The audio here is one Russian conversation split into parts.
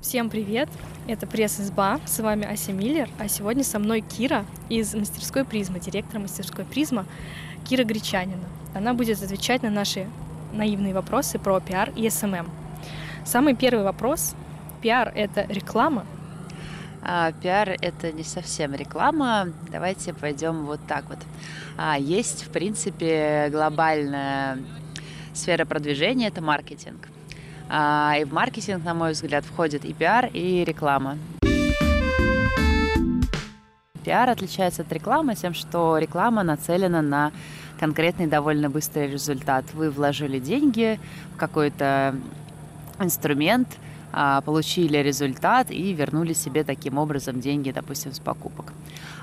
Всем привет! Это пресс-изба, с вами Ася Миллер, а сегодня со мной Кира из мастерской Призма, директор мастерской Призма Кира Гречанина. Она будет отвечать на наши наивные вопросы про пиар и SMM. Самый первый вопрос. Пиар — это реклама? А, пиар — это не совсем реклама. Давайте пойдем вот так вот. А, есть, в принципе, глобальная сфера продвижения — это маркетинг. А, и в маркетинг, на мой взгляд, входит и пиар, и реклама. Пиар отличается от рекламы тем, что реклама нацелена на конкретный довольно быстрый результат. Вы вложили деньги в какой-то инструмент, получили результат и вернули себе таким образом деньги, допустим, с покупок.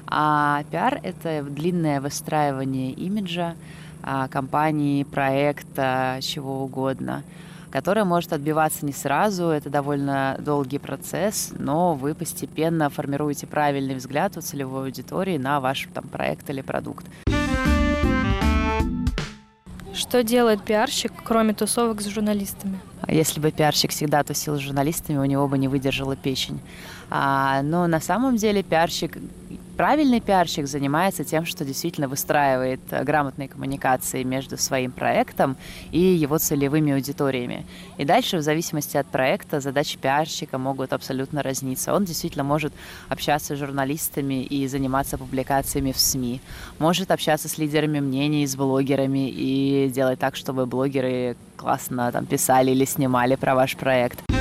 А пиар – это длинное выстраивание имиджа а, компании, проекта, чего угодно – которая может отбиваться не сразу, это довольно долгий процесс, но вы постепенно формируете правильный взгляд у целевой аудитории на ваш там, проект или продукт. Что делает пиарщик, кроме тусовок с журналистами? Если бы пиарщик всегда тусил с журналистами, у него бы не выдержала печень. А, но на самом деле пиарщик Правильный пиарщик занимается тем, что действительно выстраивает э, грамотные коммуникации между своим проектом и его целевыми аудиториями. И дальше, в зависимости от проекта, задачи пиарщика могут абсолютно разниться. Он действительно может общаться с журналистами и заниматься публикациями в СМИ, может общаться с лидерами мнений, с блогерами и делать так, чтобы блогеры классно там писали или снимали про ваш проект.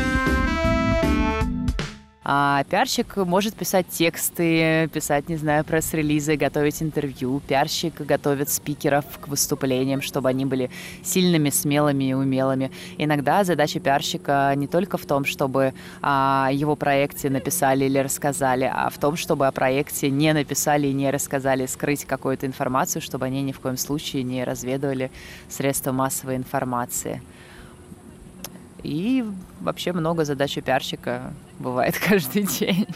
А пиарщик может писать тексты, писать, не знаю, пресс-релизы, готовить интервью. Пиарщик готовит спикеров к выступлениям, чтобы они были сильными, смелыми и умелыми. Иногда задача пиарщика не только в том, чтобы о его проекте написали или рассказали, а в том, чтобы о проекте не написали и не рассказали, скрыть какую-то информацию, чтобы они ни в коем случае не разведывали средства массовой информации. И вообще много задач у пиарщика бывает каждый день.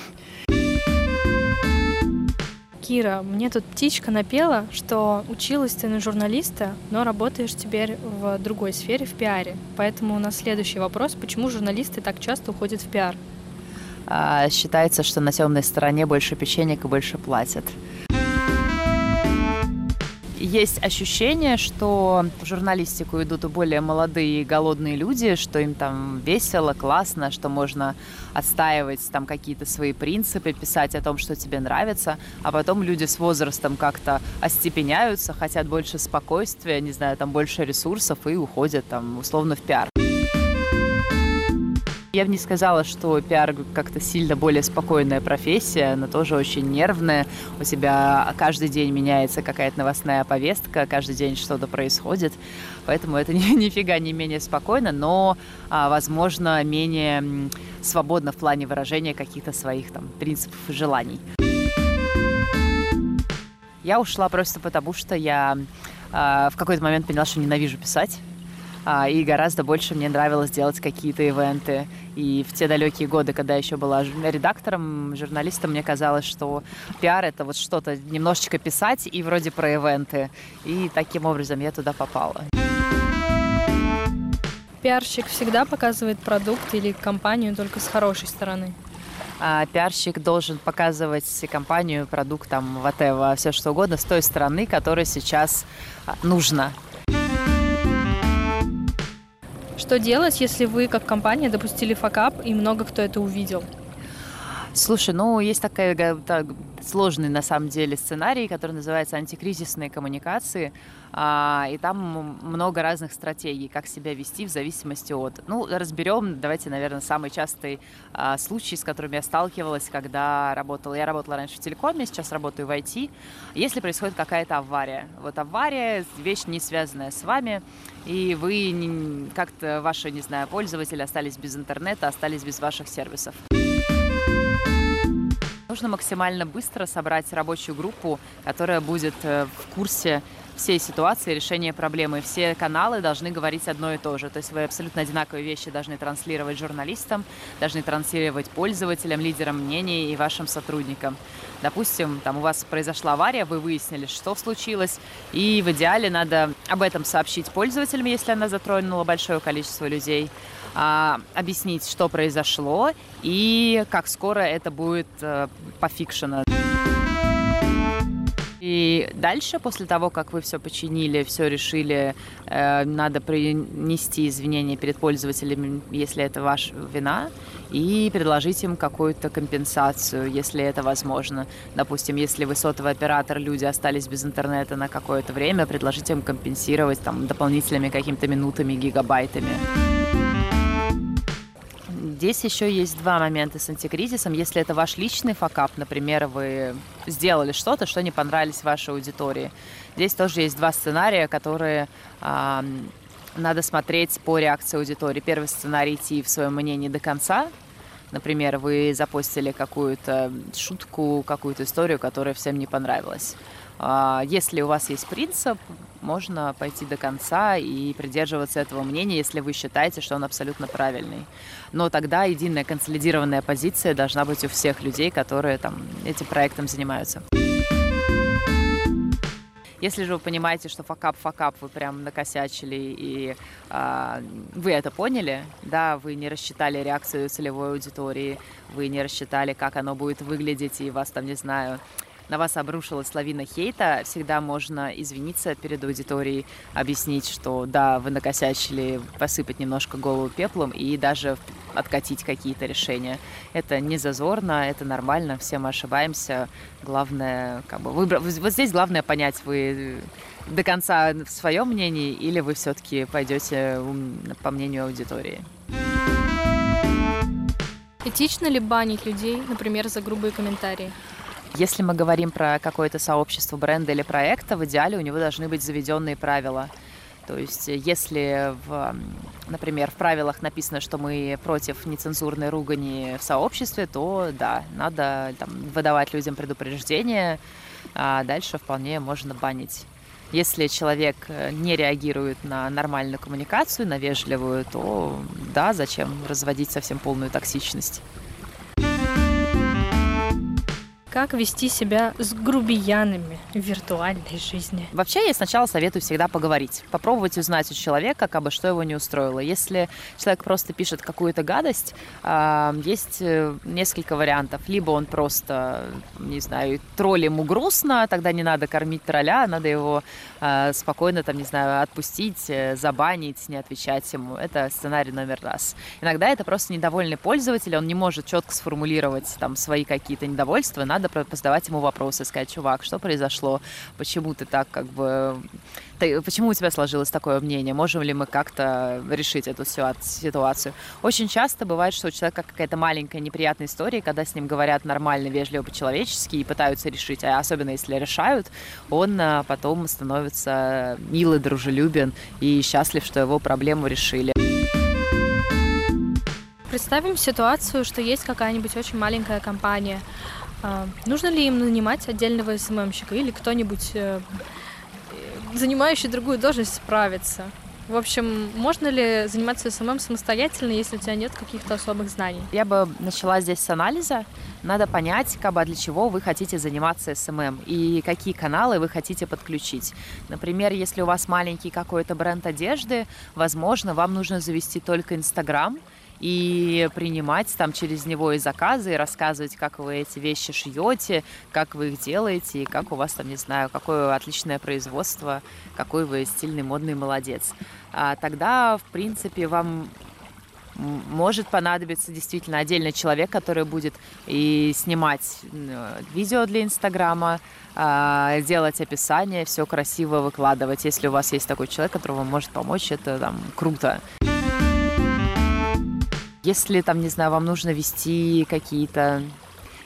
Кира, мне тут птичка напела, что училась ты на журналиста, но работаешь теперь в другой сфере, в пиаре. Поэтому у нас следующий вопрос. Почему журналисты так часто уходят в пиар? А, считается, что на темной стороне больше печенек и больше платят есть ощущение, что в журналистику идут более молодые и голодные люди, что им там весело, классно, что можно отстаивать там какие-то свои принципы, писать о том, что тебе нравится, а потом люди с возрастом как-то остепеняются, хотят больше спокойствия, не знаю, там больше ресурсов и уходят там условно в пиар. Я бы не сказала, что пиар как-то сильно более спокойная профессия, она тоже очень нервная. У тебя каждый день меняется какая-то новостная повестка, каждый день что-то происходит. Поэтому это ни, нифига не менее спокойно, но, а, возможно, менее свободно в плане выражения каких-то своих там принципов и желаний. Я ушла просто потому, что я а, в какой-то момент поняла, что ненавижу писать. А, и гораздо больше мне нравилось делать какие-то ивенты. И в те далекие годы, когда я еще была редактором, журналистом, мне казалось, что пиар — это вот что-то немножечко писать и вроде про ивенты. И таким образом я туда попала. Пиарщик всегда показывает продукт или компанию только с хорошей стороны? а пиарщик должен показывать компанию, продукт, там, whatever, все что угодно с той стороны, которая сейчас а, нужна. Что делать, если вы как компания допустили факап и много кто это увидел? Слушай, ну есть такая так, сложный на самом деле сценарий, который называется антикризисные коммуникации, а, и там много разных стратегий, как себя вести в зависимости от. Ну, разберем, давайте, наверное, самый частый а, случай, с которым я сталкивалась, когда работала. Я работала раньше в телекоме, сейчас работаю в IT. Если происходит какая-то авария, вот авария, вещь не связанная с вами, и вы как-то ваши, не знаю, пользователи остались без интернета, остались без ваших сервисов. Нужно максимально быстро собрать рабочую группу, которая будет э, в курсе всей ситуации решения проблемы. Все каналы должны говорить одно и то же. То есть вы абсолютно одинаковые вещи должны транслировать журналистам, должны транслировать пользователям, лидерам мнений и вашим сотрудникам. Допустим, там у вас произошла авария, вы выяснили, что случилось, и в идеале надо об этом сообщить пользователям, если она затронула большое количество людей, а, объяснить, что произошло и как скоро это будет э, пофикшено. И дальше, после того, как вы все починили, все решили, э, надо принести извинения перед пользователями, если это ваша вина, и предложить им какую-то компенсацию, если это возможно. Допустим, если вы сотовый оператор, люди остались без интернета на какое-то время, предложите им компенсировать там дополнительными какими-то минутами, гигабайтами. Здесь еще есть два момента с антикризисом. Если это ваш личный факап, например, вы сделали что-то, что не понравилось вашей аудитории. Здесь тоже есть два сценария, которые э, надо смотреть по реакции аудитории. Первый сценарий идти в своем мнении до конца. Например, вы запостили какую-то шутку, какую-то историю, которая всем не понравилась. А, если у вас есть принцип, можно пойти до конца и придерживаться этого мнения, если вы считаете, что он абсолютно правильный. Но тогда единая консолидированная позиция должна быть у всех людей, которые там этим проектом занимаются. Если же вы понимаете, что факап, факап, вы прям накосячили и э, вы это поняли, да, вы не рассчитали реакцию целевой аудитории, вы не рассчитали, как оно будет выглядеть, и вас там, не знаю, на вас обрушилась лавина хейта, всегда можно извиниться перед аудиторией, объяснить, что да, вы накосячили, посыпать немножко голову пеплом и даже откатить какие-то решения. Это не зазорно, это нормально, все мы ошибаемся. Главное, как бы, выбрать, вот здесь главное понять, вы до конца в своем мнении или вы все-таки пойдете по мнению аудитории. Этично ли банить людей, например, за грубые комментарии? Если мы говорим про какое-то сообщество бренда или проекта, в идеале у него должны быть заведенные правила. То есть, если, в, например, в правилах написано, что мы против нецензурной ругани в сообществе, то да, надо там, выдавать людям предупреждение, а дальше вполне можно банить. Если человек э, не реагирует на нормальную коммуникацию, на вежливую, то да, зачем разводить совсем полную токсичность. Как вести себя с грубиянами в виртуальной жизни? Вообще, я сначала советую всегда поговорить, попробовать узнать у человека, как бы, что его не устроило. Если человек просто пишет какую-то гадость, а, есть э, несколько вариантов. Либо он просто, не знаю, тролль ему грустно, тогда не надо кормить тролля, надо его а, спокойно, там, не знаю, отпустить, э, забанить, не отвечать ему. Это сценарий номер раз. Иногда это просто недовольный пользователь, он не может четко сформулировать там свои какие-то недовольства, надо надо задавать ему вопросы, сказать, чувак, что произошло, почему ты так как бы... Ты, почему у тебя сложилось такое мнение? Можем ли мы как-то решить эту ситуацию? Очень часто бывает, что у человека какая-то маленькая неприятная история, когда с ним говорят нормально, вежливо, по-человечески и пытаются решить, а особенно если решают, он а, потом становится милый, дружелюбен и счастлив, что его проблему решили. Представим ситуацию, что есть какая-нибудь очень маленькая компания, нужно ли им нанимать отдельного SMM щика или кто-нибудь, э, занимающий другую должность, справится? В общем, можно ли заниматься SMM самостоятельно, если у тебя нет каких-то особых знаний? Я бы начала здесь с анализа. Надо понять, как бы, для чего вы хотите заниматься SMM и какие каналы вы хотите подключить. Например, если у вас маленький какой-то бренд одежды, возможно, вам нужно завести только Инстаграм, и принимать там через него и заказы, и рассказывать, как вы эти вещи шьете, как вы их делаете, и как у вас там, не знаю, какое отличное производство, какой вы стильный, модный молодец. А тогда, в принципе, вам может понадобиться действительно отдельный человек, который будет и снимать видео для Инстаграма, а, делать описание, все красиво выкладывать. Если у вас есть такой человек, который вам может помочь, это там круто. Если там, не знаю, вам нужно вести какие-то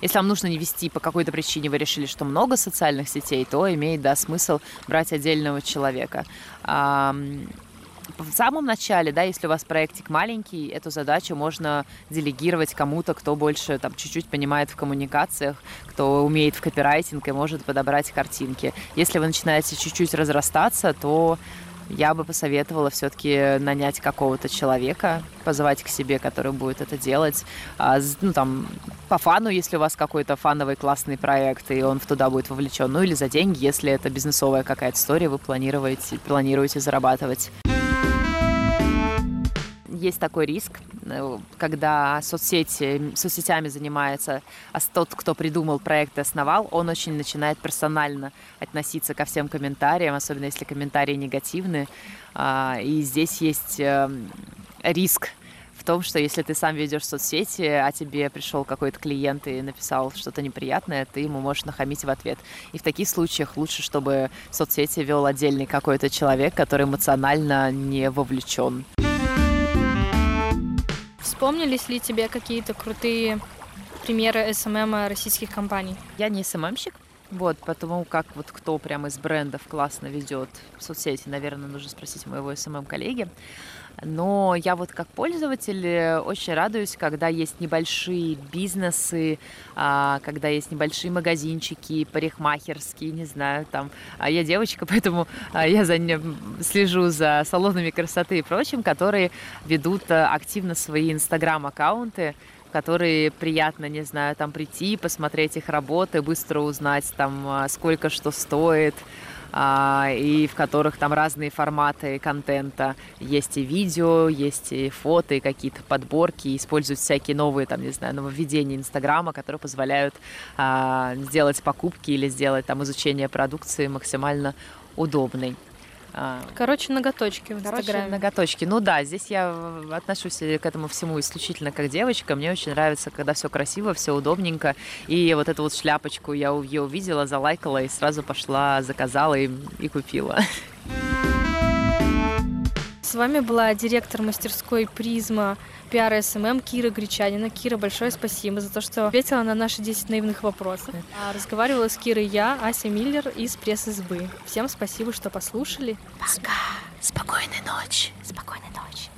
если вам нужно не вести по какой-то причине, вы решили, что много социальных сетей, то имеет, да, смысл брать отдельного человека. в самом начале, да, если у вас проектик маленький, эту задачу можно делегировать кому-то, кто больше там чуть-чуть понимает в коммуникациях, кто умеет в копирайтинг и может подобрать картинки. Если вы начинаете чуть-чуть разрастаться, то я бы посоветовала все-таки нанять какого-то человека, позвать к себе, который будет это делать. А, ну, там, по фану, если у вас какой-то фановый классный проект, и он туда будет вовлечен. Ну, или за деньги, если это бизнесовая какая-то история, вы планируете, планируете зарабатывать есть такой риск, э, когда соцсети, соцсетями занимается, а тот, кто придумал проект и основал, он очень начинает персонально относиться ко всем комментариям, особенно если комментарии негативные. А, и здесь есть эм, риск в том, что если ты сам ведешь соцсети, а тебе пришел какой-то клиент и написал что-то неприятное, ты ему можешь нахамить в ответ. И в таких случаях лучше, чтобы соцсети вел отдельный какой-то человек, который эмоционально не вовлечен. Вспомнились ли тебе какие-то крутые примеры SMM российских компаний? Я не SMM щик, вот, потому как вот кто прямо из брендов классно ведет соцсети, наверное, нужно спросить моего SMM -коллеги. Но я вот как пользователь э, очень радуюсь, когда есть небольшие бизнесы, а, когда есть небольшие магазинчики, парикмахерские, не знаю, там. А я девочка, поэтому а, я за ним слежу за салонами красоты и прочим, которые ведут э, активно свои инстаграм-аккаунты, которые приятно, не знаю, там прийти, посмотреть их работы, быстро узнать там, сколько что стоит, и в которых там разные форматы контента. Есть и видео, есть и фото, и какие-то подборки, используют всякие новые, там, не знаю, нововведения Инстаграма, которые позволяют а, сделать покупки или сделать там изучение продукции максимально удобной. А, Короче, ноготочки в Инстаграме. Короче, ноготочки. Ну да, здесь я отношусь к этому всему исключительно как девочка. Мне очень нравится, когда все красиво, все удобненько. И вот эту вот шляпочку я ее увидела, залайкала и сразу пошла, заказала и, и купила. С вами была директор мастерской «Призма» пиар SMM Кира Гречанина. Кира, большое спасибо за то, что ответила на наши 10 наивных вопросов. А разговаривала с Кирой я, Ася Миллер из пресс-избы. Всем спасибо, что послушали. Пока. Спокойной ночи. Спокойной ночи.